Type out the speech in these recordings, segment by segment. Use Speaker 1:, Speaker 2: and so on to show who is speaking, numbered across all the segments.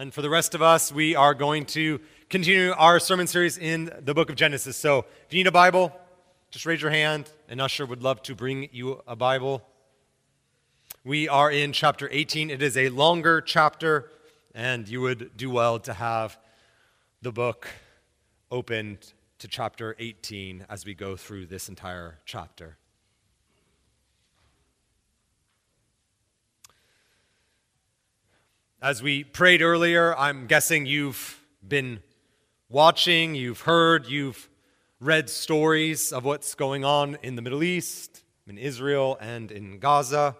Speaker 1: And for the rest of us, we are going to continue our sermon series in the book of Genesis. So if you need a Bible, just raise your hand, and Usher would love to bring you a Bible. We are in chapter 18. It is a longer chapter, and you would do well to have the book opened to chapter 18 as we go through this entire chapter. As we prayed earlier, I'm guessing you've been watching, you've heard, you've read stories of what's going on in the Middle East, in Israel, and in Gaza.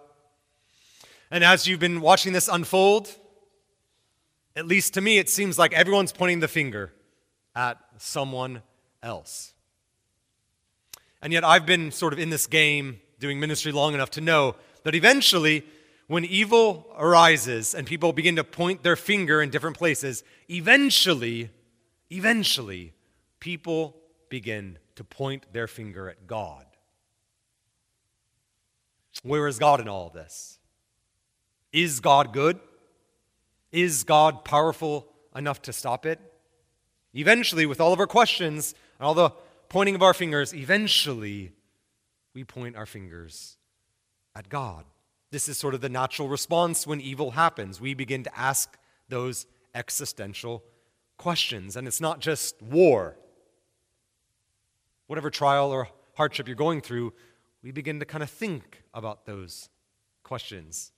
Speaker 1: And as you've been watching this unfold, at least to me, it seems like everyone's pointing the finger at someone else. And yet, I've been sort of in this game doing ministry long enough to know that eventually when evil arises and people begin to point their finger in different places, eventually, eventually, people begin to point their finger at God. Where is God in all of this? Is God good? Is God powerful enough to stop it? Eventually, with all of our questions and all the pointing of our fingers, eventually we point our fingers at God. This is sort of the natural response when evil happens. We begin to ask those existential questions. And it's not just war. Whatever trial or hardship you're going through, we begin to kind of think about those questions.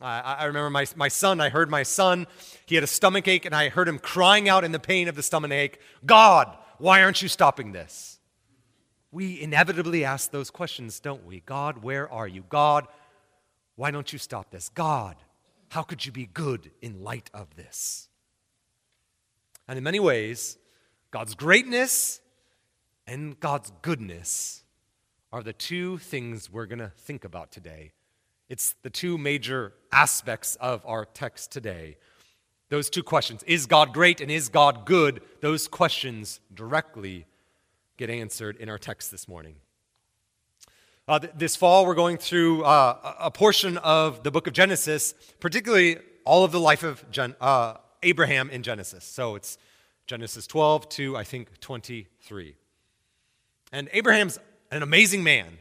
Speaker 1: I, I remember my, my son, I heard my son, he had a stomach ache, and I heard him crying out in the pain of the stomach ache God, why aren't you stopping this? We inevitably ask those questions, don't we? God, where are you? God, why don't you stop this? God, how could you be good in light of this? And in many ways, God's greatness and God's goodness are the two things we're going to think about today. It's the two major aspects of our text today. Those two questions Is God great and is God good? Those questions directly get answered in our text this morning. Uh, th- this fall, we're going through uh, a portion of the book of Genesis, particularly all of the life of Gen- uh, Abraham in Genesis. So it's Genesis 12 to, I think, 23. And Abraham's an amazing man.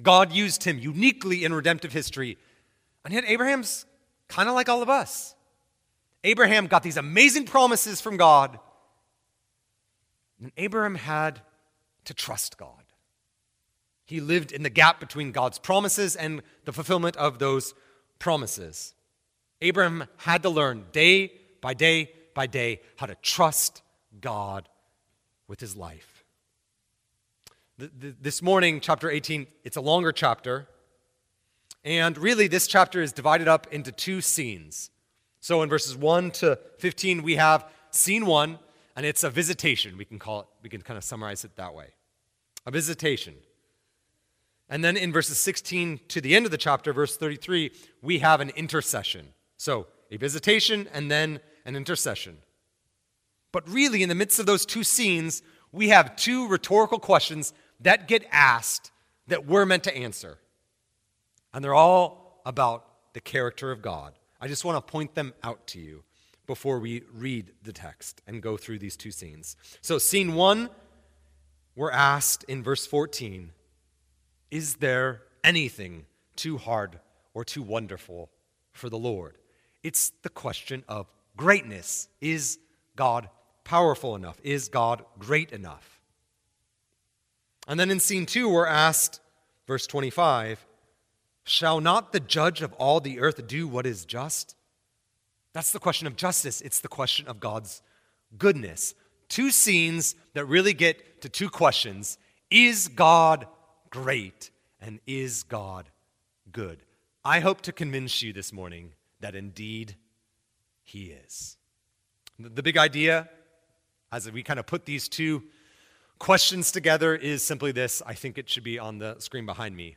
Speaker 1: God used him uniquely in redemptive history. And yet, Abraham's kind of like all of us. Abraham got these amazing promises from God, and Abraham had to trust God. He lived in the gap between God's promises and the fulfillment of those promises. Abraham had to learn day by day by day how to trust God with his life. This morning, chapter 18, it's a longer chapter. And really, this chapter is divided up into two scenes. So in verses 1 to 15, we have scene 1, and it's a visitation. We can call it, we can kind of summarize it that way. A visitation. And then in verses 16 to the end of the chapter, verse 33, we have an intercession. So a visitation and then an intercession. But really, in the midst of those two scenes, we have two rhetorical questions that get asked that we're meant to answer. And they're all about the character of God. I just want to point them out to you before we read the text and go through these two scenes. So, scene one, we're asked in verse 14 is there anything too hard or too wonderful for the Lord? It's the question of greatness. Is God powerful enough? Is God great enough? And then in scene two, we're asked, verse 25, Shall not the judge of all the earth do what is just? That's the question of justice. It's the question of God's goodness. Two scenes that really get to two questions Is God great and is God good? I hope to convince you this morning that indeed He is. The big idea, as we kind of put these two questions together, is simply this. I think it should be on the screen behind me.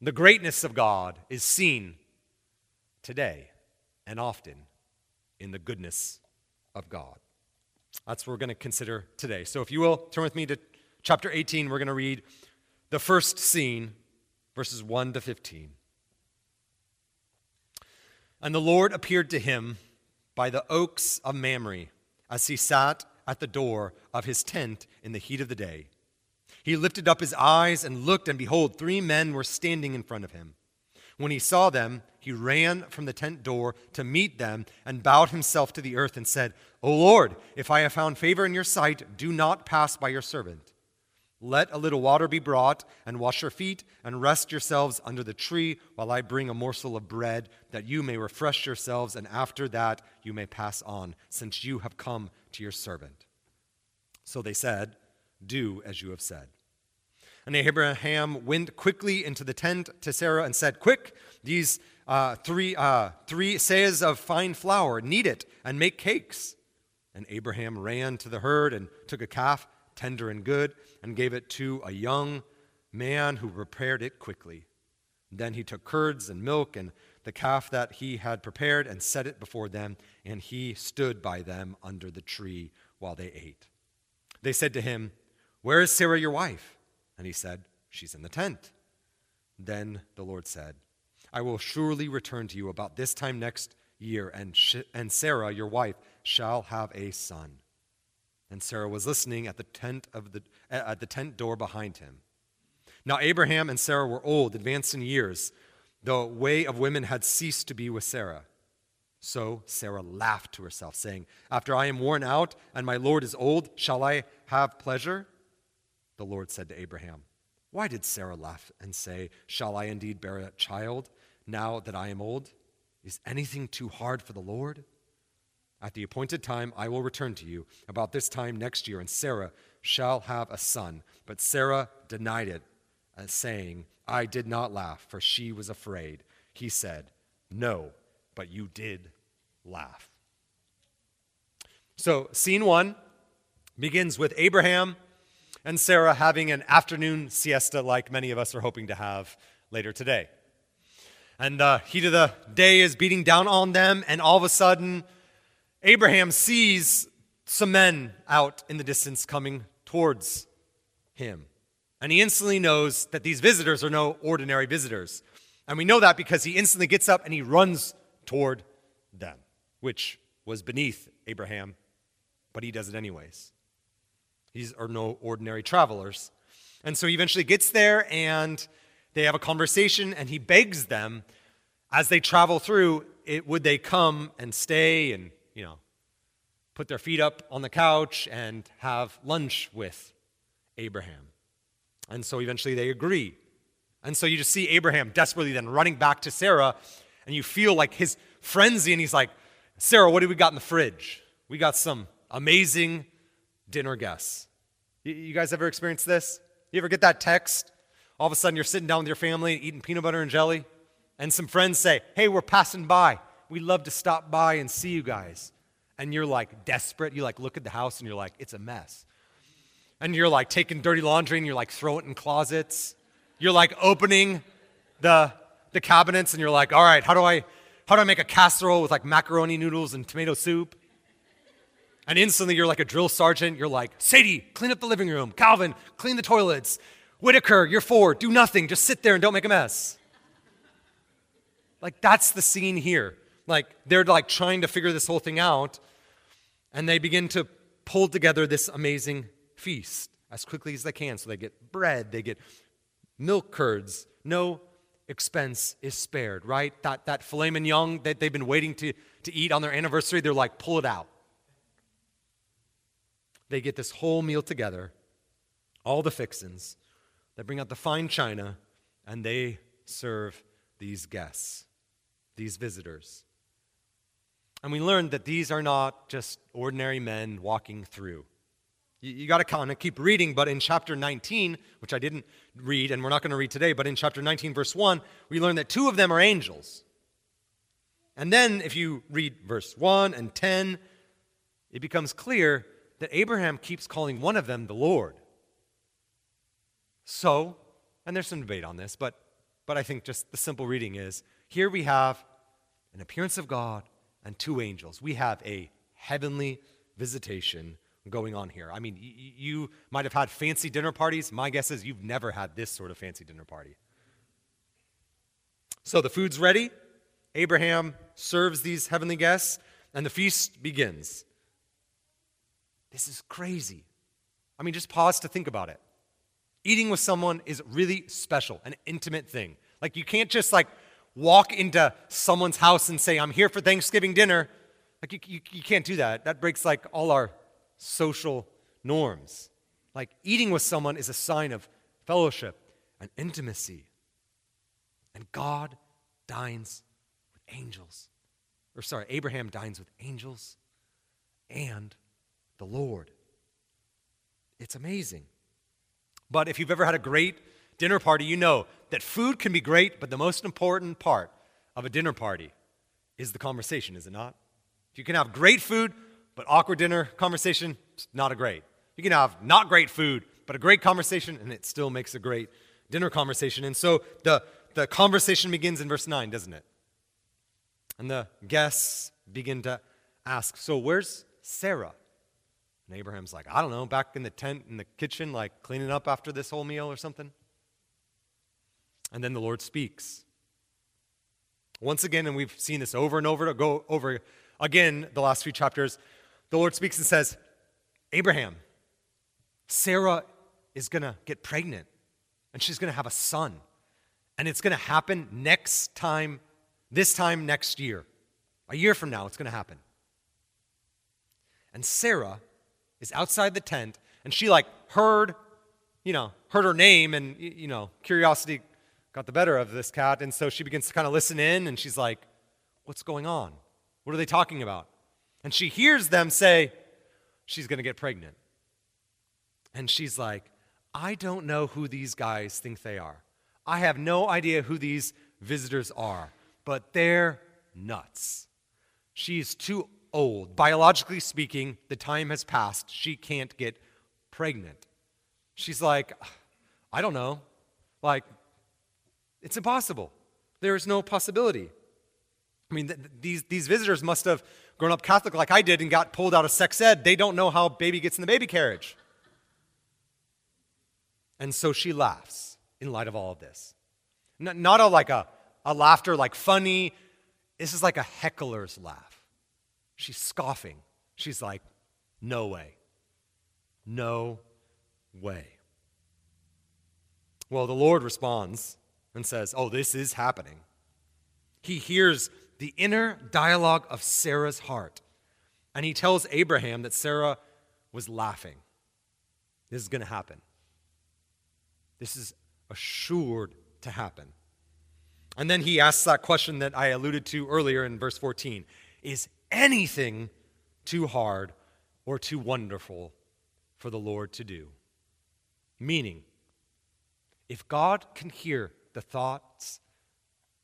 Speaker 1: The greatness of God is seen today and often in the goodness of God. That's what we're going to consider today. So, if you will, turn with me to chapter 18. We're going to read the first scene, verses 1 to 15. And the Lord appeared to him by the oaks of Mamre as he sat at the door of his tent in the heat of the day. He lifted up his eyes and looked, and behold, three men were standing in front of him. When he saw them, he ran from the tent door to meet them and bowed himself to the earth and said, O Lord, if I have found favor in your sight, do not pass by your servant. Let a little water be brought, and wash your feet, and rest yourselves under the tree while I bring a morsel of bread, that you may refresh yourselves, and after that you may pass on, since you have come to your servant. So they said, Do as you have said. And Abraham went quickly into the tent to Sarah and said, Quick, these uh, three, uh, three seahs of fine flour, knead it, and make cakes. And Abraham ran to the herd and took a calf tender and good, and gave it to a young man who prepared it quickly. Then he took curds and milk and the calf that he had prepared and set it before them, and he stood by them under the tree while they ate. They said to him, Where is Sarah your wife? And he said, She's in the tent. Then the Lord said, I will surely return to you about this time next year, and, sh- and Sarah, your wife, shall have a son. And Sarah was listening at the tent of the at the tent door behind him. Now Abraham and Sarah were old, advanced in years. The way of women had ceased to be with Sarah. So Sarah laughed to herself, saying, After I am worn out and my Lord is old, shall I have pleasure? The Lord said to Abraham, Why did Sarah laugh and say, Shall I indeed bear a child now that I am old? Is anything too hard for the Lord? At the appointed time, I will return to you about this time next year, and Sarah shall have a son. But Sarah denied it, uh, saying, I did not laugh, for she was afraid. He said, No, but you did laugh. So, scene one begins with Abraham and Sarah having an afternoon siesta like many of us are hoping to have later today. And the heat of the day is beating down on them, and all of a sudden, Abraham sees some men out in the distance coming towards him. And he instantly knows that these visitors are no ordinary visitors. And we know that because he instantly gets up and he runs toward them, which was beneath Abraham, but he does it anyways. These are no ordinary travelers. And so he eventually gets there and they have a conversation and he begs them as they travel through, it, would they come and stay and you know, put their feet up on the couch and have lunch with Abraham. And so eventually they agree. And so you just see Abraham desperately then running back to Sarah, and you feel like his frenzy, and he's like, Sarah, what do we got in the fridge? We got some amazing dinner guests. You guys ever experienced this? You ever get that text? All of a sudden you're sitting down with your family eating peanut butter and jelly, and some friends say, Hey, we're passing by we love to stop by and see you guys. And you're like desperate. You like look at the house and you're like, it's a mess. And you're like taking dirty laundry and you're like throw it in closets. You're like opening the, the cabinets and you're like, all right, how do I how do I make a casserole with like macaroni noodles and tomato soup? And instantly you're like a drill sergeant. You're like, Sadie, clean up the living room. Calvin, clean the toilets. Whitaker, you're four. Do nothing. Just sit there and don't make a mess. Like that's the scene here. Like they're like trying to figure this whole thing out, and they begin to pull together this amazing feast as quickly as they can. So they get bread, they get milk curds. No expense is spared, right? That, that filet mignon that they've been waiting to, to eat on their anniversary, they're like, pull it out. They get this whole meal together, all the fixins. They bring out the fine china, and they serve these guests, these visitors. And we learned that these are not just ordinary men walking through. You, you got to kind of keep reading, but in chapter 19, which I didn't read and we're not going to read today, but in chapter 19, verse 1, we learn that two of them are angels. And then if you read verse 1 and 10, it becomes clear that Abraham keeps calling one of them the Lord. So, and there's some debate on this, but, but I think just the simple reading is here we have an appearance of God and two angels. We have a heavenly visitation going on here. I mean, y- you might have had fancy dinner parties. My guess is you've never had this sort of fancy dinner party. So the food's ready. Abraham serves these heavenly guests. and the feast begins. This is crazy. I mean, just pause to think about it. Eating with someone is really special, an intimate thing. Like, you can't just like walk into someone's house and say, I'm here for Thanksgiving dinner. Like, you, you, you can't do that. That breaks like all our social norms. Like, eating with someone is a sign of fellowship and intimacy. And God dines with angels. Or, sorry, Abraham dines with angels and the Lord. It's amazing. But if you've ever had a great dinner party, you know that food can be great, but the most important part of a dinner party is the conversation, is it not? You can have great food, but awkward dinner conversation, not a great. You can have not great food, but a great conversation, and it still makes a great dinner conversation. And so the, the conversation begins in verse 9, doesn't it? And the guests begin to ask, So where's Sarah? And Abraham's like, I don't know, back in the tent in the kitchen, like cleaning up after this whole meal or something. And then the Lord speaks. Once again, and we've seen this over and over go over again the last few chapters, the Lord speaks and says, Abraham, Sarah is going to get pregnant and she's going to have a son. And it's going to happen next time, this time next year. A year from now, it's going to happen. And Sarah is outside the tent and she like heard, you know, heard her name and, you know, curiosity got the better of this cat. And so she begins to kind of listen in and she's like, what's going on? What are they talking about? And she hears them say, she's going to get pregnant. And she's like, I don't know who these guys think they are. I have no idea who these visitors are, but they're nuts. She's too old. Biologically speaking, the time has passed. She can't get pregnant. She's like, I don't know. Like, it's impossible. There is no possibility. I mean, th- these, these visitors must have grown up Catholic like I did and got pulled out of sex ed. They don't know how baby gets in the baby carriage. And so she laughs in light of all of this. Not, not a, like a, a laughter like funny. This is like a heckler's laugh. She's scoffing. She's like, no way. No way. Well, the Lord responds and says, Oh, this is happening. He hears the inner dialogue of Sarah's heart, and he tells Abraham that Sarah was laughing. This is going to happen. This is assured to happen. And then he asks that question that I alluded to earlier in verse 14 Is anything too hard or too wonderful for the Lord to do? Meaning, if God can hear the thoughts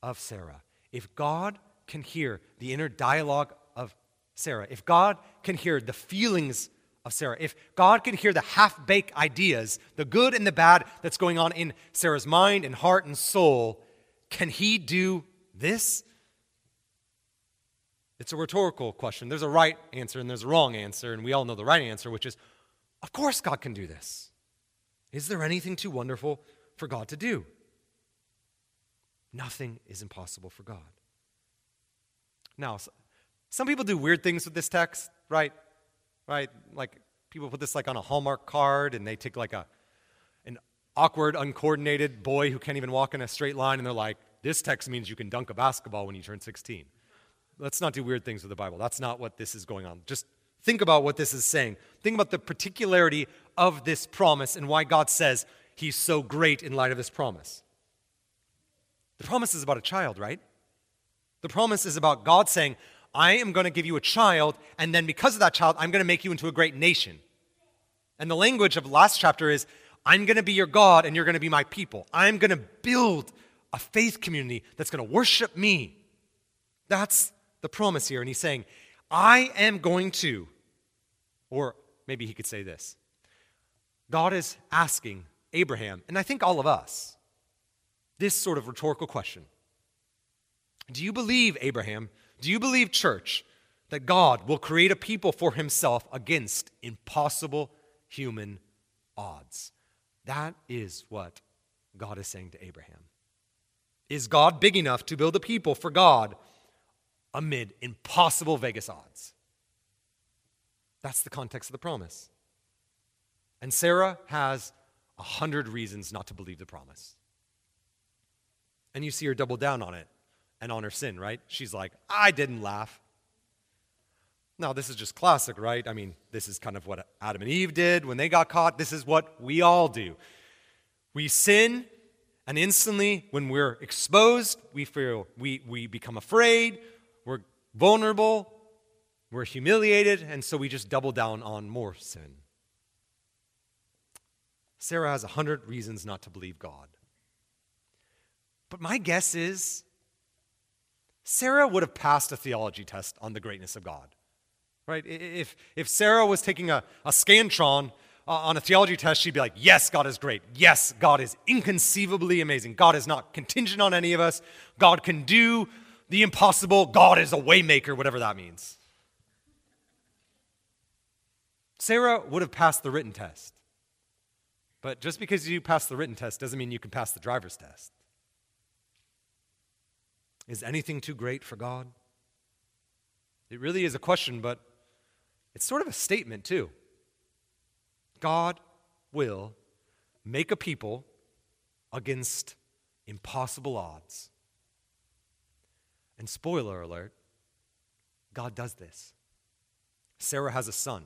Speaker 1: of Sarah, if God can hear the inner dialogue of Sarah, if God can hear the feelings of Sarah, if God can hear the half baked ideas, the good and the bad that's going on in Sarah's mind and heart and soul, can He do this? It's a rhetorical question. There's a right answer and there's a wrong answer, and we all know the right answer, which is, of course, God can do this. Is there anything too wonderful for God to do? Nothing is impossible for God. Now, some people do weird things with this text, right? Right? Like people put this like on a Hallmark card and they take like a an awkward, uncoordinated boy who can't even walk in a straight line and they're like, this text means you can dunk a basketball when you turn 16. Let's not do weird things with the Bible. That's not what this is going on. Just think about what this is saying. Think about the particularity of this promise and why God says he's so great in light of this promise. The promise is about a child, right? The promise is about God saying, I am going to give you a child, and then because of that child, I'm going to make you into a great nation. And the language of last chapter is, I'm going to be your God, and you're going to be my people. I'm going to build a faith community that's going to worship me. That's the promise here. And he's saying, I am going to, or maybe he could say this God is asking Abraham, and I think all of us, this sort of rhetorical question Do you believe, Abraham, do you believe, church, that God will create a people for himself against impossible human odds? That is what God is saying to Abraham. Is God big enough to build a people for God amid impossible Vegas odds. That's the context of the promise. And Sarah has a hundred reasons not to believe the promise. And you see her double down on it and on her sin, right? She's like, I didn't laugh. Now, this is just classic, right? I mean, this is kind of what Adam and Eve did when they got caught. This is what we all do. We sin, and instantly, when we're exposed, we feel we, we become afraid, we're vulnerable, we're humiliated, and so we just double down on more sin. Sarah has a hundred reasons not to believe God. But my guess is Sarah would have passed a theology test on the greatness of God. Right? If, if Sarah was taking a, a Scantron uh, on a theology test, she'd be like, Yes, God is great. Yes, God is inconceivably amazing. God is not contingent on any of us. God can do the impossible. God is a waymaker, whatever that means. Sarah would have passed the written test. But just because you pass the written test doesn't mean you can pass the driver's test. Is anything too great for God? It really is a question, but it's sort of a statement, too. God will make a people against impossible odds. And spoiler alert, God does this. Sarah has a son.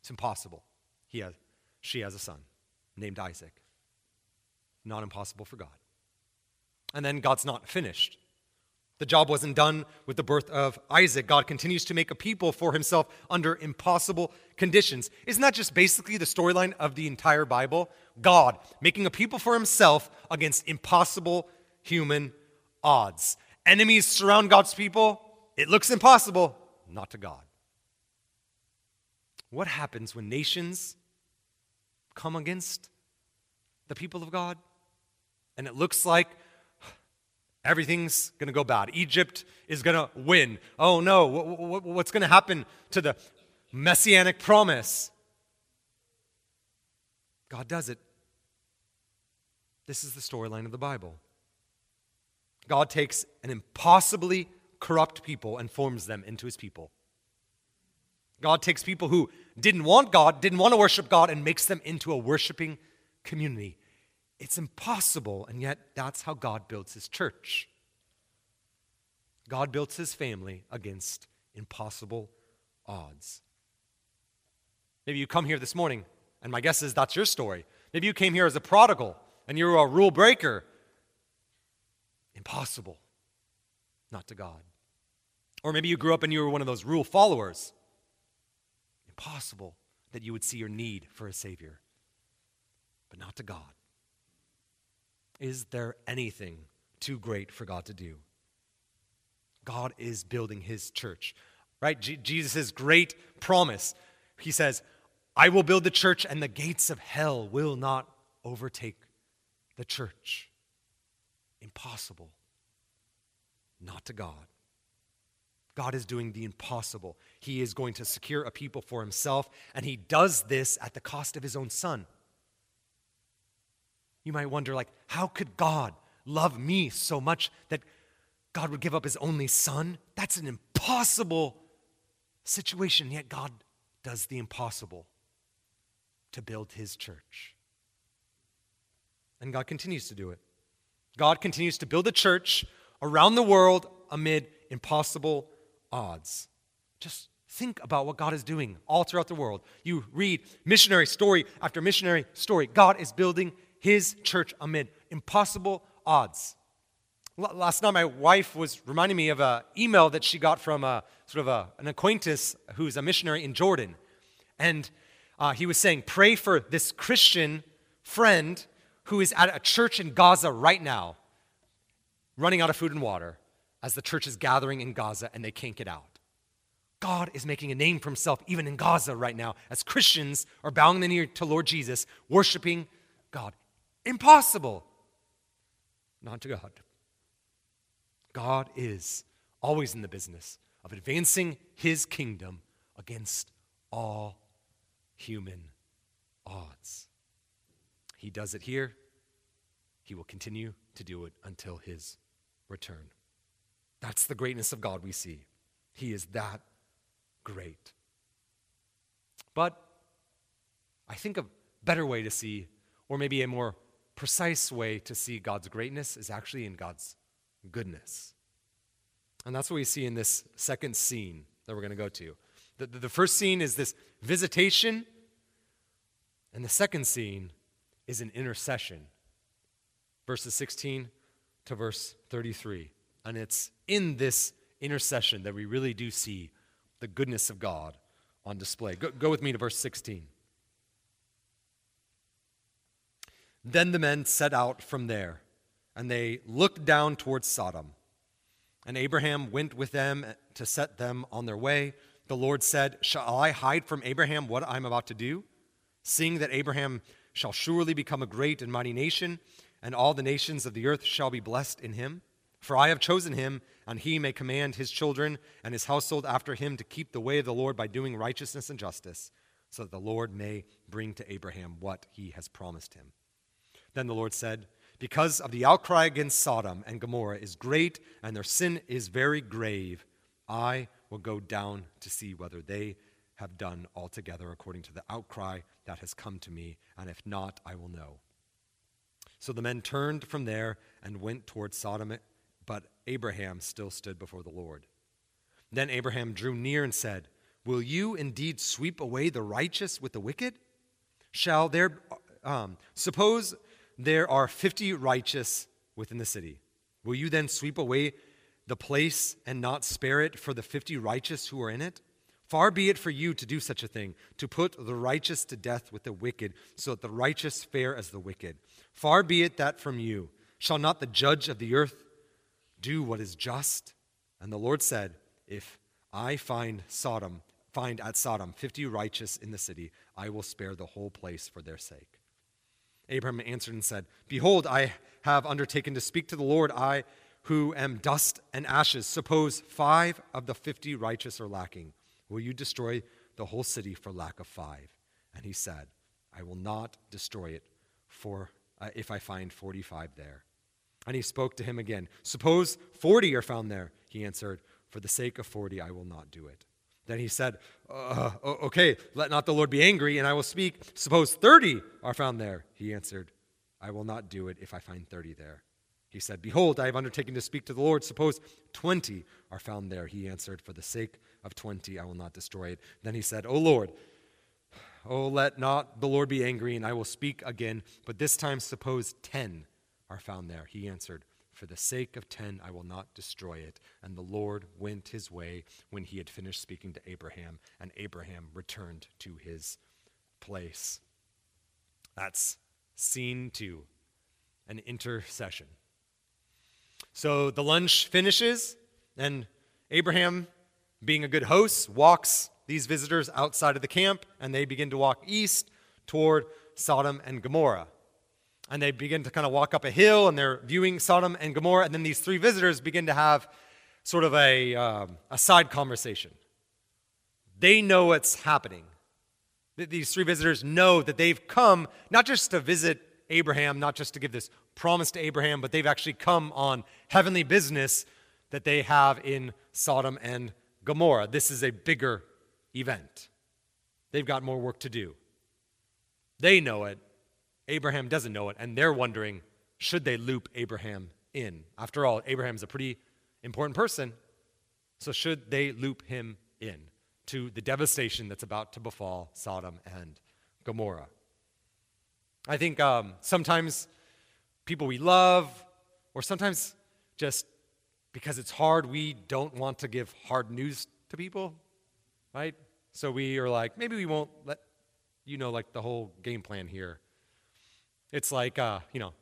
Speaker 1: It's impossible. He has, she has a son named Isaac. Not impossible for God. And then God's not finished. The job wasn't done with the birth of Isaac. God continues to make a people for himself under impossible conditions. Isn't that just basically the storyline of the entire Bible? God making a people for himself against impossible human odds. Enemies surround God's people. It looks impossible, not to God. What happens when nations come against the people of God? And it looks like Everything's going to go bad. Egypt is going to win. Oh no, what's going to happen to the messianic promise? God does it. This is the storyline of the Bible. God takes an impossibly corrupt people and forms them into his people. God takes people who didn't want God, didn't want to worship God, and makes them into a worshiping community. It's impossible, and yet that's how God builds his church. God builds his family against impossible odds. Maybe you come here this morning, and my guess is that's your story. Maybe you came here as a prodigal and you were a rule breaker. Impossible, not to God. Or maybe you grew up and you were one of those rule followers. Impossible that you would see your need for a Savior, but not to God. Is there anything too great for God to do? God is building his church, right? Jesus' great promise. He says, I will build the church, and the gates of hell will not overtake the church. Impossible. Not to God. God is doing the impossible. He is going to secure a people for himself, and he does this at the cost of his own son. You might wonder, like, how could God love me so much that God would give up his only son? That's an impossible situation, yet God does the impossible to build his church. And God continues to do it. God continues to build a church around the world amid impossible odds. Just think about what God is doing all throughout the world. You read missionary story after missionary story. God is building his church amid impossible odds. Last night, my wife was reminding me of an email that she got from a, sort of a, an acquaintance who's a missionary in Jordan. And uh, he was saying, Pray for this Christian friend who is at a church in Gaza right now, running out of food and water as the church is gathering in Gaza and they can't get out. God is making a name for himself even in Gaza right now as Christians are bowing the knee to Lord Jesus, worshiping God. Impossible. Not to God. God is always in the business of advancing his kingdom against all human odds. He does it here. He will continue to do it until his return. That's the greatness of God we see. He is that great. But I think a better way to see, or maybe a more precise way to see God's greatness, is actually in God's goodness. And that's what we see in this second scene that we're going to go to. The, the, the first scene is this visitation, and the second scene is an intercession. Verses 16 to verse 33. And it's in this intercession that we really do see the goodness of God on display. Go, go with me to verse 16. Then the men set out from there, and they looked down towards Sodom. And Abraham went with them to set them on their way. The Lord said, Shall I hide from Abraham what I'm about to do? Seeing that Abraham shall surely become a great and mighty nation, and all the nations of the earth shall be blessed in him. For I have chosen him, and he may command his children and his household after him to keep the way of the Lord by doing righteousness and justice, so that the Lord may bring to Abraham what he has promised him. Then the Lord said, Because of the outcry against Sodom and Gomorrah is great, and their sin is very grave, I will go down to see whether they have done altogether according to the outcry that has come to me, and if not, I will know. So the men turned from there and went toward Sodom but Abraham still stood before the Lord. Then Abraham drew near and said, Will you indeed sweep away the righteous with the wicked? Shall there, um, suppose there are 50 righteous within the city. Will you then sweep away the place and not spare it for the 50 righteous who are in it? Far be it for you to do such a thing, to put the righteous to death with the wicked, so that the righteous fare as the wicked. Far be it that from you. Shall not the judge of the earth do what is just. And the Lord said, If I find Sodom, find at Sodom 50 righteous in the city, I will spare the whole place for their sake. Abraham answered and said, Behold, I have undertaken to speak to the Lord, I who am dust and ashes. Suppose five of the 50 righteous are lacking. Will you destroy the whole city for lack of five? And he said, I will not destroy it for uh, if I find 45 there. And he spoke to him again. Suppose 40 are found there. He answered, For the sake of 40, I will not do it. Then he said, uh, Okay, let not the Lord be angry, and I will speak. Suppose 30 are found there. He answered, I will not do it if I find 30 there. He said, Behold, I have undertaken to speak to the Lord. Suppose 20 are found there. He answered, For the sake of 20, I will not destroy it. Then he said, O Lord, oh, let not the Lord be angry, and I will speak again. But this time, suppose 10 are found there. He answered, For the sake of ten, I will not destroy it. And the Lord went his way when he had finished speaking to Abraham, and Abraham returned to his place. That's scene two an intercession. So the lunch finishes, and Abraham, being a good host, walks these visitors outside of the camp, and they begin to walk east toward Sodom and Gomorrah and they begin to kind of walk up a hill and they're viewing Sodom and Gomorrah. And then these three visitors begin to have sort of a, um, a side conversation. They know what's happening. These three visitors know that they've come not just to visit Abraham, not just to give this promise to Abraham, but they've actually come on heavenly business that they have in Sodom and Gomorrah. This is a bigger event. They've got more work to do. They know it, Abraham doesn't know it, and they're wondering should they loop Abraham in? After all, Abraham's a pretty important person, so should they loop him in to the devastation that's about to befall Sodom and Gomorrah? I think um, sometimes people we love, or sometimes just because it's hard, we don't want to give hard news to people, right? So we are like, maybe we won't let you know, like the whole game plan here. It's like, uh, you know,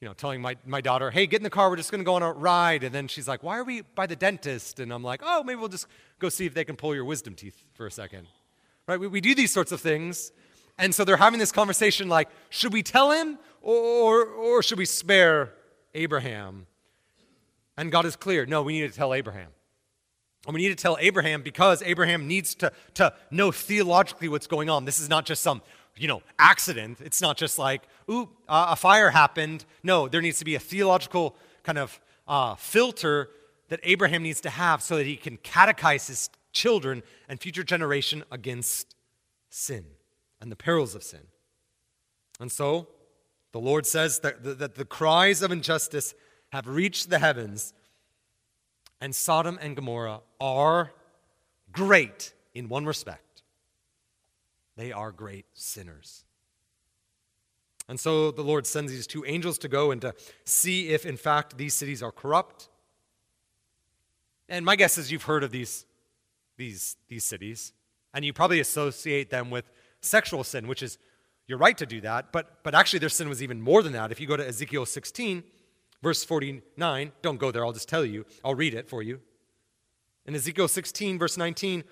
Speaker 1: you know, telling my, my daughter, hey, get in the car, we're just going to go on a ride. And then she's like, why are we by the dentist? And I'm like, oh, maybe we'll just go see if they can pull your wisdom teeth for a second. Right? We, we do these sorts of things. And so they're having this conversation like, should we tell him or, or should we spare Abraham? And God is clear no, we need to tell Abraham. And we need to tell Abraham because Abraham needs to, to know theologically what's going on. This is not just some you know, accident. It's not just like, ooh, uh, a fire happened. No, there needs to be a theological kind of uh, filter that Abraham needs to have so that he can catechize his children and future generation against sin and the perils of sin. And so, the Lord says that the, that the cries of injustice have reached the heavens, and Sodom and Gomorrah are great in one respect they are great sinners. And so the Lord sends these two angels to go and to see if, in fact, these cities are corrupt. And my guess is you've heard of these, these, these cities, and you probably associate them with sexual sin, which is you're right to do that, but, but actually their sin was even more than that. If you go to Ezekiel 16, verse 49, don't go there, I'll just tell you, I'll read it for you. In Ezekiel 16, verse 19,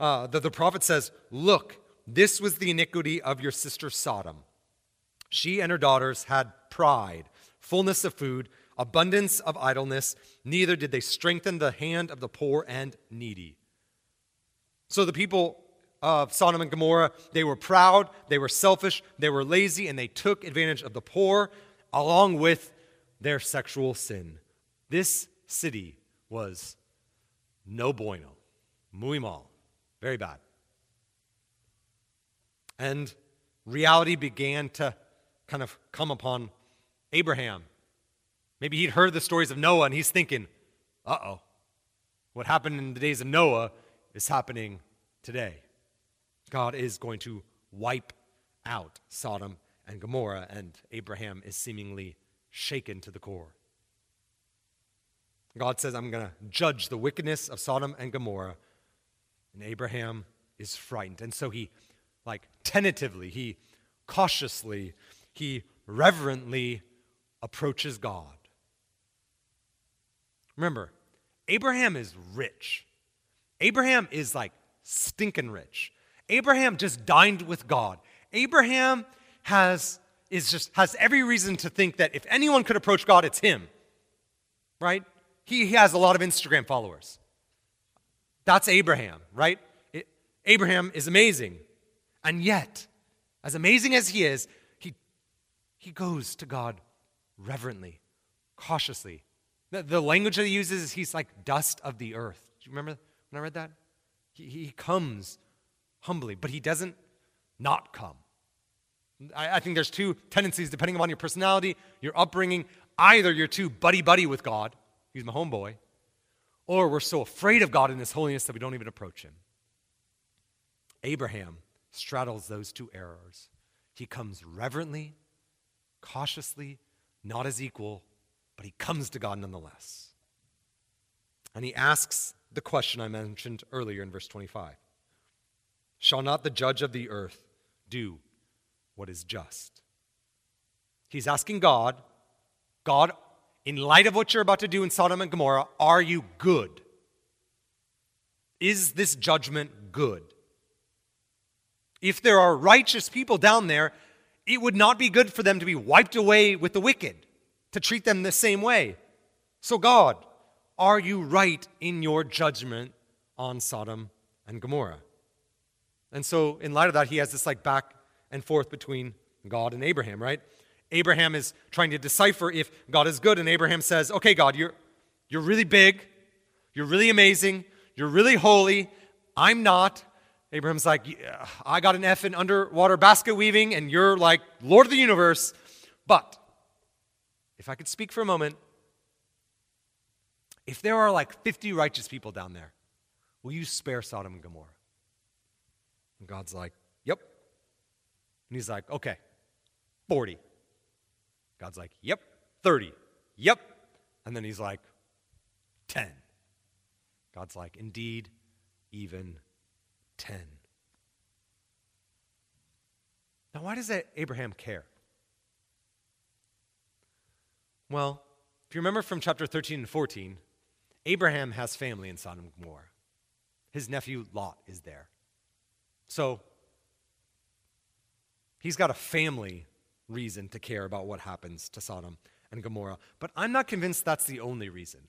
Speaker 1: uh, the, the prophet says, Look, this was the iniquity of your sister Sodom. She and her daughters had pride, fullness of food, abundance of idleness, neither did they strengthen the hand of the poor and needy. So the people of Sodom and Gomorrah. They were proud, they were selfish, they were lazy, and they took advantage of the poor along with their sexual sin. This city was no bueno, muy mal, very bad. And reality began to kind of come upon Abraham. Maybe he'd heard the stories of Noah and he's thinking, uh oh, what happened in the days of Noah is happening today. God is going to wipe out Sodom and Gomorrah, and Abraham is seemingly shaken to the core. God says, I'm going to judge the wickedness of Sodom and Gomorrah. And Abraham is frightened. And so he, like, tentatively, he cautiously, he reverently approaches God. Remember, Abraham is rich. Abraham is like stinking rich. Abraham just dined with God. Abraham has is just has every reason to think that if anyone could approach God, it's him. Right? He, he has a lot of Instagram followers. That's Abraham, right? It, Abraham is amazing. And yet, as amazing as he is, he, goes to God reverently, cautiously. The, the language that he uses is he's like dust of the earth. Do you remember when I read that? He, he comes humbly, but he doesn't not come. I, I think there's two tendencies depending upon your personality, your upbringing. Either you're too buddy buddy with God, he's my homeboy, or we're so afraid of God in his holiness that we don't even approach him. Abraham straddles those two errors. He comes reverently, cautiously, not as equal, but he comes to God nonetheless. And he asks the question I mentioned earlier in verse 25 Shall not the judge of the earth do what is just? He's asking God, God, in light of what you're about to do in Sodom and Gomorrah, are you good? Is this judgment good? If there are righteous people down there, it would not be good for them to be wiped away with the wicked, to treat them the same way. So, God, are you right in your judgment on Sodom and Gomorrah? And so, in light of that, he has this like back and forth between God and Abraham, right? Abraham is trying to decipher if God is good, and Abraham says, Okay, God, you're, you're really big, you're really amazing, you're really holy. I'm not. Abraham's like, yeah, I got an F in underwater basket weaving, and you're like Lord of the universe. But if I could speak for a moment, if there are like 50 righteous people down there, will you spare Sodom and Gomorrah? And God's like, Yep. And he's like, Okay, 40. God's like, Yep. 30. Yep. And then he's like, 10. God's like, Indeed, even 10. Now, why does that Abraham care? Well, if you remember from chapter 13 and 14, Abraham has family in Sodom and Gomorrah. His nephew Lot is there. So he's got a family reason to care about what happens to Sodom and Gomorrah. But I'm not convinced that's the only reason.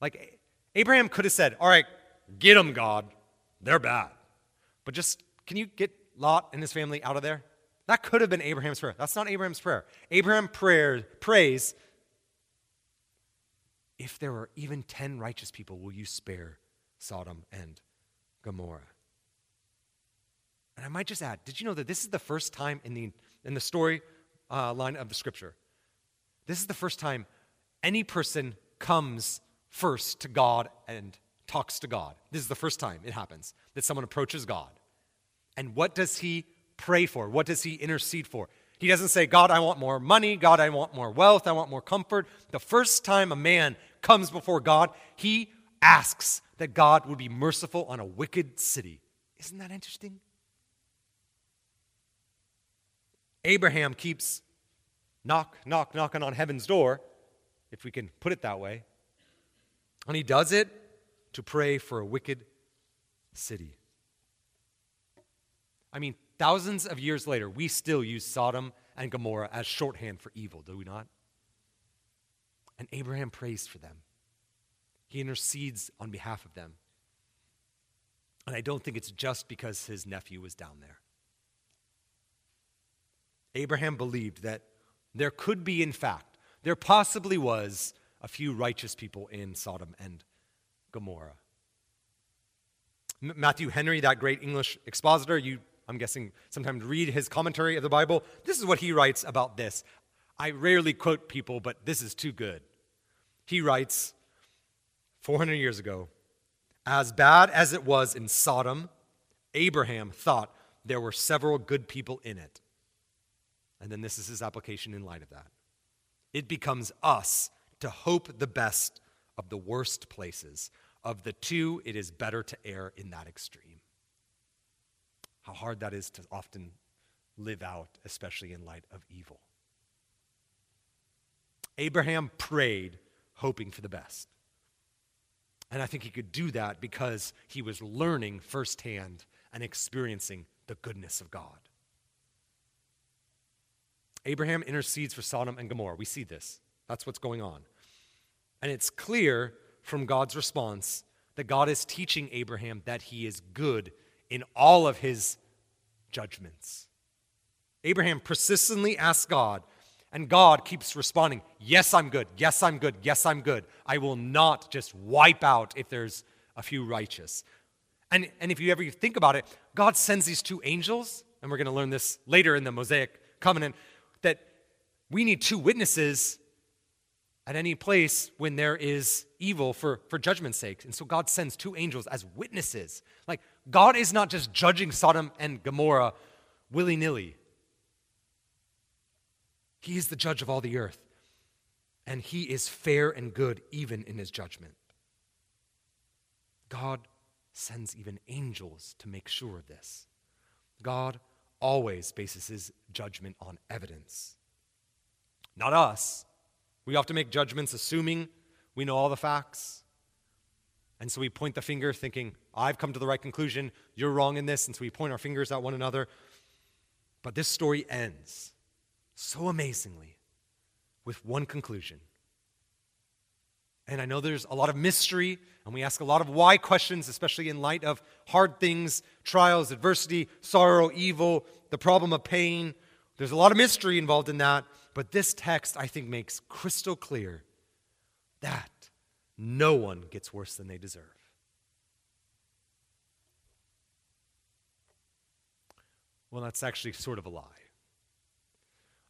Speaker 1: Like, Abraham could have said, All right, get them, God. They're bad. But just, can you get Lot and his family out of there? That could have been Abraham's prayer. That's not Abraham's prayer. Abraham prayer, prays, if there are even 10 righteous people, will you spare Sodom and Gomorrah? And I might just add, did you know that this is the first time in the, in the story uh, line of the scripture? This is the first time any person comes first to God and talks to God. This is the first time it happens that someone approaches God. And what does he pray for? What does he intercede for? He doesn't say, God, I want more money. God, I want more wealth. I want more comfort. The first time a man comes before God, he asks that God would be merciful on a wicked city. Isn't that interesting? Abraham keeps knock, knock, knocking on heaven's door, if we can put it that way. And he does it to pray for a wicked city. I mean, thousands of years later, we still use Sodom and Gomorrah as shorthand for evil, do we not? And Abraham prays for them. He intercedes on behalf of them. And I don't think it's just because his nephew was down there. Abraham believed that there could be, in fact, there possibly was a few righteous people in Sodom and Gomorrah. Matthew Henry, that great English expositor, you, I'm guessing, sometimes read his commentary of the Bible. This is what he writes about this. I rarely quote people, but this is too good. He writes 400 years ago, as bad as it was in Sodom, Abraham thought there were several good people in it. And then this is his application in light of that. It becomes us to hope the best of the worst places. Of the two, it is better to err in that extreme. How hard that is to often live out, especially in light of evil. Abraham prayed, hoping for the best. And I think he could do that because he was learning firsthand and experiencing the goodness of God. Abraham intercedes for Sodom and Gomorrah. We see this. That's what's going on. And it's clear from God's response that God is teaching Abraham that he is good in all of his judgments. Abraham persistently asks God, and God keeps responding, Yes, I'm good. Yes, I'm good. Yes, I'm good. I will not just wipe out if there's a few righteous. And, and if you ever think about it, God sends these two angels, and we're going to learn this later in the Mosaic covenant that we need two witnesses at any place when there is evil for, for judgment's sake. And so God sends two angels as witnesses. Like, God is not just judging Sodom and Gomorrah willy nilly, He is the judge of all the earth. And He is fair and good even in His judgment. God sends even angels to make sure of this. God always bases his judgment on evidence. Not us. We often make judgments assuming we know all the facts. And so we point the finger thinking, I've come to the right conclusion, you're wrong in this. And so we point our fingers at one another. But this story ends so amazingly with one conclusion. And I know there's a lot of mystery, and we ask a lot of why questions, especially in light of hard things, trials, adversity, sorrow, evil, the problem of pain. There's a lot of mystery involved in that. But this text, I think, makes crystal clear that no one gets worse than they deserve. Well, that's actually sort of a lie.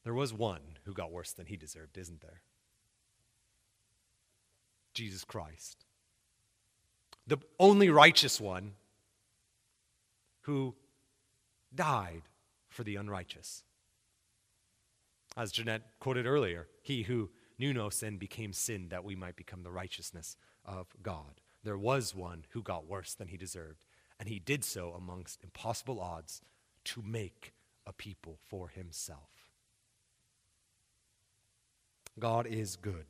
Speaker 1: There was one who got worse than he deserved, isn't there? Jesus Christ. The only righteous one who died for the unrighteous. As Jeanette quoted earlier, he who knew no sin became sin that we might become the righteousness of God. There was one who got worse than he deserved, and he did so amongst impossible odds to make a people for himself. God is good.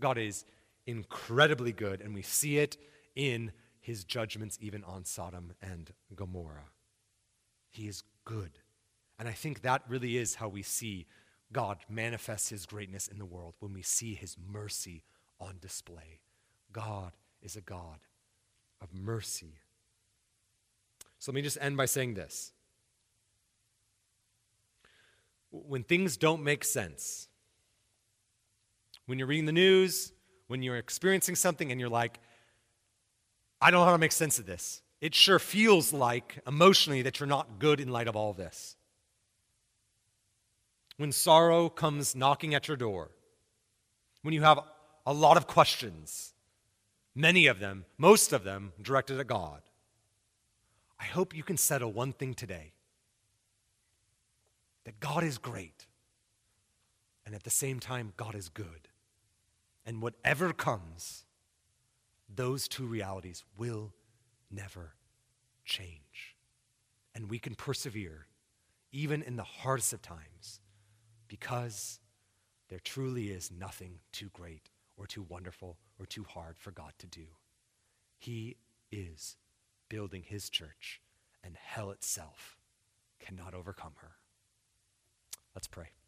Speaker 1: God is incredibly good, and we see it in his judgments even on Sodom and Gomorrah. He is good. And I think that really is how we see God manifest his greatness in the world when we see his mercy on display. God is a God of mercy. So let me just end by saying this. When things don't make sense, when you're reading the news, when you're experiencing something and you're like, I don't know how to make sense of this. It sure feels like emotionally that you're not good in light of all this. When sorrow comes knocking at your door, when you have a lot of questions, many of them, most of them directed at God, I hope you can settle one thing today that God is great, and at the same time, God is good. And whatever comes, those two realities will never change. And we can persevere even in the hardest of times because there truly is nothing too great or too wonderful or too hard for God to do. He is building his church, and hell itself cannot overcome her. Let's pray.